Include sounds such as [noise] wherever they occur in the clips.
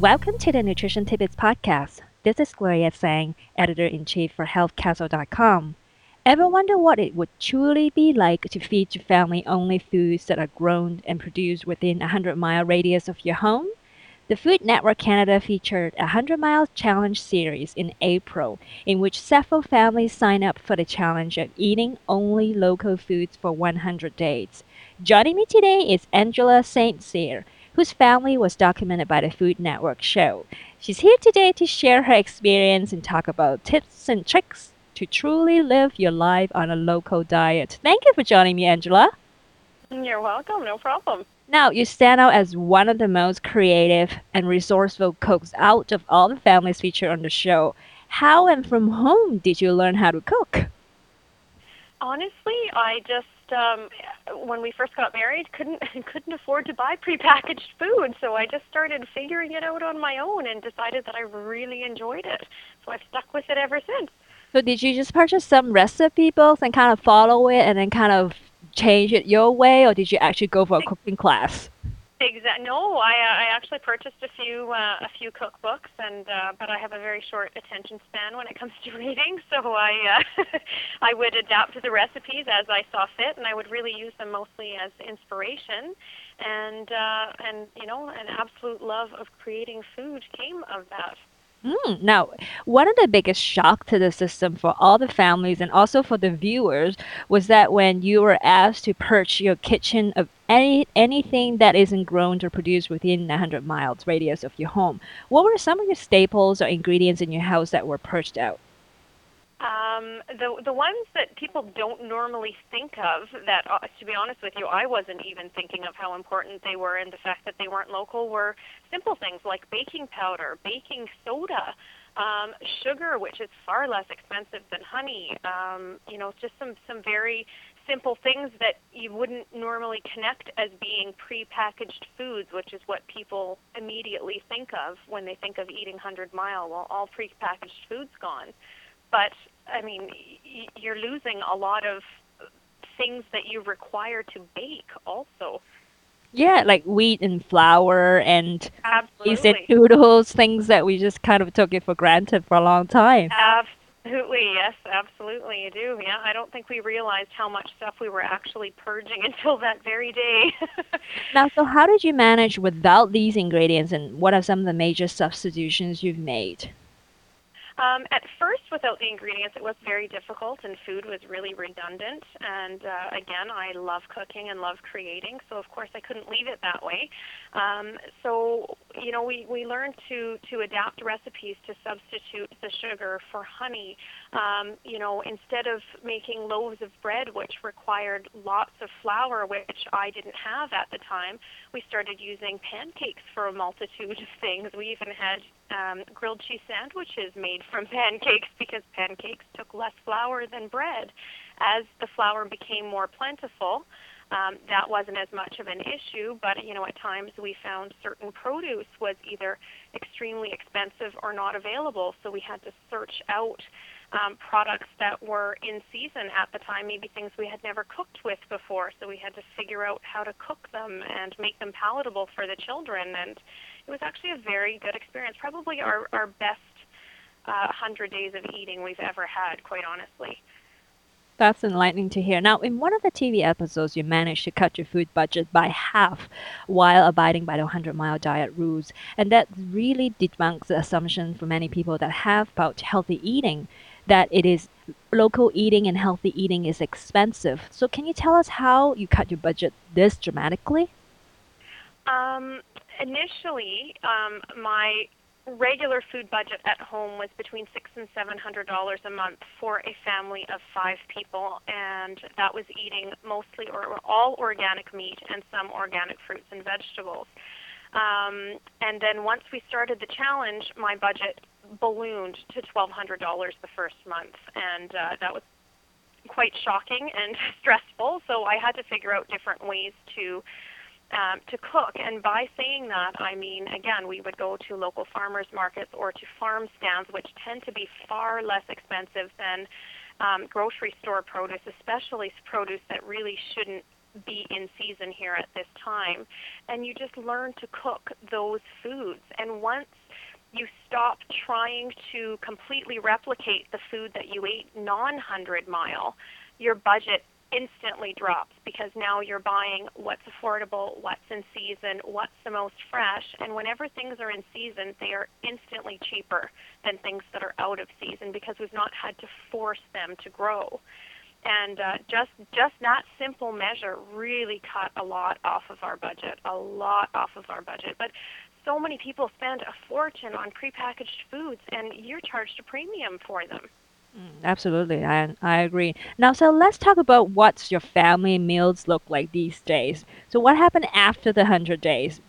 Welcome to the Nutrition Tidbits podcast. This is Gloria Tsang, editor in chief for HealthCastle.com. Ever wonder what it would truly be like to feed your family only foods that are grown and produced within a 100 mile radius of your home? The Food Network Canada featured a 100 Mile Challenge series in April, in which several families signed up for the challenge of eating only local foods for 100 days. Joining me today is Angela St. Cyr, whose family was documented by the Food Network show. She's here today to share her experience and talk about tips and tricks to truly live your life on a local diet. Thank you for joining me, Angela. Mm, you're welcome, no problem. Now, you stand out as one of the most creative and resourceful cooks out of all the families featured on the show. How and from whom did you learn how to cook? Honestly, I just um, when we first got married couldn't [laughs] couldn't afford to buy prepackaged food, so I just started figuring it out on my own and decided that I really enjoyed it. So I've stuck with it ever since. So did you just purchase some recipe books and kind of follow it and then kind of change it your way, or did you actually go for a cooking class? Exactly. No, I uh, I actually purchased a few uh, a few cookbooks, and uh, but I have a very short attention span when it comes to [laughs] reading, so I uh, [laughs] I would adapt to the recipes as I saw fit, and I would really use them mostly as inspiration, and uh, and you know an absolute love of creating food came of that. Mm, now, one of the biggest shock to the system for all the families and also for the viewers was that when you were asked to purge your kitchen of any anything that isn't grown or produced within 100 miles radius of your home, what were some of your staples or ingredients in your house that were purged out? Um, the the ones that people don't normally think of that uh, to be honest with you I wasn't even thinking of how important they were and the fact that they weren't local were simple things like baking powder, baking soda, um, sugar which is far less expensive than honey, um, you know just some some very simple things that you wouldn't normally connect as being prepackaged foods, which is what people immediately think of when they think of eating 100 mile. Well, all prepackaged food's gone but I mean, you're losing a lot of things that you require to bake also. Yeah, like wheat and flour and Absolutely. noodles, things that we just kind of took it for granted for a long time. Absolutely, yes, absolutely, you do. Yeah, I don't think we realized how much stuff we were actually purging [laughs] until that very day. [laughs] now, so how did you manage without these ingredients, and what are some of the major substitutions you've made? Um, at first, without the ingredients, it was very difficult, and food was really redundant. And uh, again, I love cooking and love creating, so of course I couldn't leave it that way. Um, so you know, we we learned to to adapt recipes to substitute the sugar for honey. Um, you know, instead of making loaves of bread, which required lots of flour, which I didn't have at the time, we started using pancakes for a multitude of things. We even had um, grilled cheese sandwiches made from [laughs] pancakes because pancakes took less flour than bread. As the flour became more plentiful, um, that wasn't as much of an issue, but you know at times we found certain produce was either extremely expensive or not available, so we had to search out um, products that were in season at the time, maybe things we had never cooked with before, so we had to figure out how to cook them and make them palatable for the children, and it was actually a very good experience, probably our, our best uh, 100 days of eating we've ever had, quite honestly. That's enlightening to hear. Now, in one of the TV episodes, you managed to cut your food budget by half while abiding by the 100 mile diet rules. And that really debunks the assumption for many people that have about healthy eating that it is local eating and healthy eating is expensive. So, can you tell us how you cut your budget this dramatically? Um, initially, um, my regular food budget at home was between six and seven hundred dollars a month for a family of five people, and that was eating mostly or all organic meat and some organic fruits and vegetables. Um, and then once we started the challenge, my budget ballooned to twelve hundred dollars the first month, and uh, that was quite shocking and [laughs] stressful. So I had to figure out different ways to um, to cook. And by saying that, I mean, again, we would go to local farmers markets or to farm stands, which tend to be far less expensive than um, grocery store produce, especially produce that really shouldn't be in season here at this time. And you just learn to cook those foods. And once you stop trying to completely replicate the food that you ate non 100 mile, your budget instantly drops because now you're buying what's affordable, what's in season, what's the most fresh, and whenever things are in season, they are instantly cheaper than things that are out of season because we've not had to force them to grow. And uh, just just that simple measure really cut a lot off of our budget, a lot off of our budget. But so many people spend a fortune on prepackaged foods, and you're charged a premium for them. Mm, absolutely, I I agree. Now, so let's talk about what your family meals look like these days. So, what happened after the hundred days?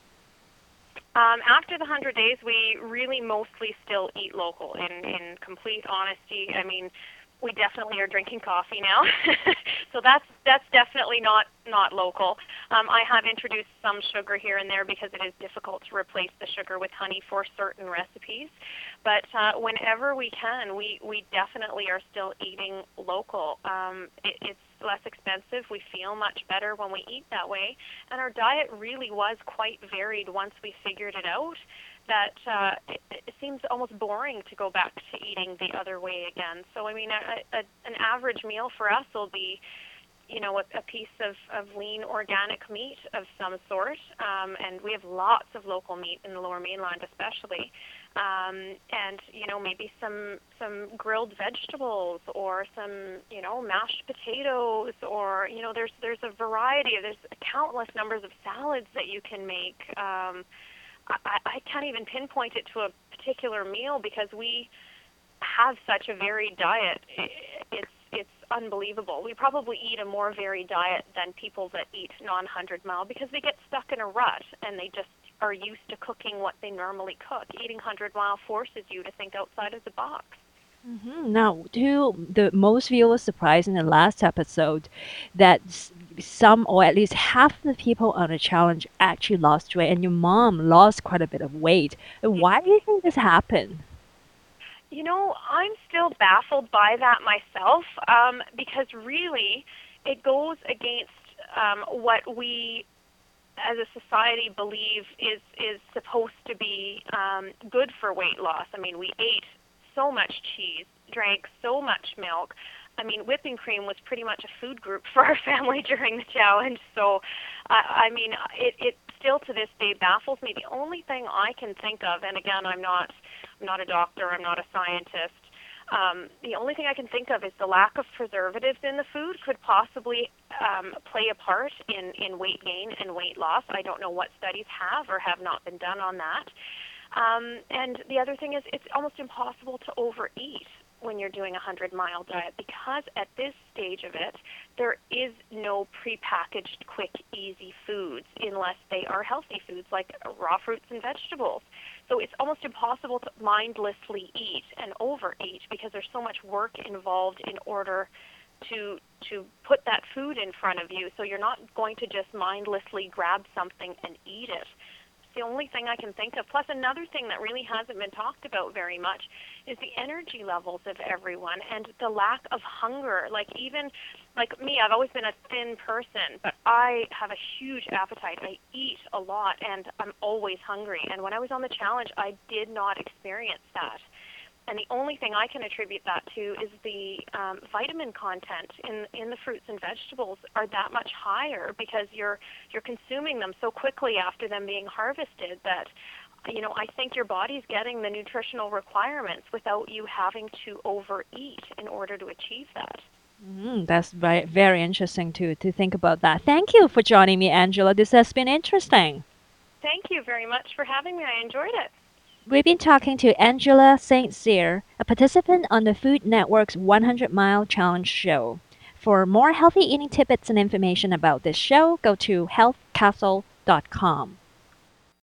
Um, after the 100 days, we really mostly still eat local. In, in complete honesty, I mean, we definitely are drinking coffee now. [laughs] so that's that's definitely not not local. Um, I have introduced some sugar here and there because it is difficult to replace the sugar with honey for certain recipes. But uh, whenever we can, we we definitely are still eating local. Um, it, it's less expensive. We feel much better when we eat that way, and our diet really was quite varied once we figured it out that uh, it, it seems almost boring to go back to eating the other way again. So I mean, a, a, an average meal for us will be, you know, a, a piece of, of lean organic meat of some sort, um, and we have lots of local meat in the Lower Mainland, especially. Um, and you know maybe some some grilled vegetables or some you know mashed potatoes or you know there's there's a variety there's countless numbers of salads that you can make um, I, I can't even pinpoint it to a particular meal because we have such a varied diet. It's it's unbelievable. We probably eat a more varied diet than people that eat non-100 mile because they get stuck in a rut and they just are used to cooking what they normally cook. Eating 100 mile forces you to think outside of the box. hmm Now, to the most viewers' surprise in the last episode, that some or at least half the people on the challenge actually lost weight, and your mom lost quite a bit of weight. Why do you think this happened? You know, I'm still baffled by that myself um, because really it goes against um, what we as a society believe is is supposed to be um, good for weight loss. I mean, we ate so much cheese, drank so much milk. I mean, whipping cream was pretty much a food group [laughs] for our family during the challenge. So, I, I mean, it, it still to this day baffles me. The only thing I can think of, and again, I'm not, I'm not a doctor, I'm not a scientist. Um, the only thing I can think of is the lack of preservatives in the food could possibly um, play a part in, in weight gain and weight loss. I don't know what studies have or have not been done on that. Um, and the other thing is, it's almost impossible to overeat when you're doing a 100 mile diet because at this stage of it, there is no prepackaged, quick, easy foods unless they are healthy foods like raw fruits and vegetables. So it's almost impossible to mindlessly eat and overeat because there's so much work involved in order to to put that food in front of you so you're not going to just mindlessly grab something and eat it the only thing I can think of. Plus, another thing that really hasn't been talked about very much is the energy levels of everyone and the lack of hunger. Like, even like me, I've always been a thin person, but I have a huge appetite. I eat a lot and I'm always hungry. And when I was on the challenge, I did not experience that and the only thing I can attribute that to is the um, vitamin content in in the fruits and vegetables are that much higher because you're you're consuming them so quickly after them being harvested that you know I think your body's getting the nutritional requirements without you having to overeat in order to achieve that. Mm, that's very, very interesting to to think about that. Thank you for joining me, Angela. This has been interesting. Thank you very much for having me. I enjoyed it. We've been talking to Angela St. Cyr, a participant on the Food Network's 100 Mile Challenge show. For more healthy eating tidbits and information about this show, go to healthcastle.com.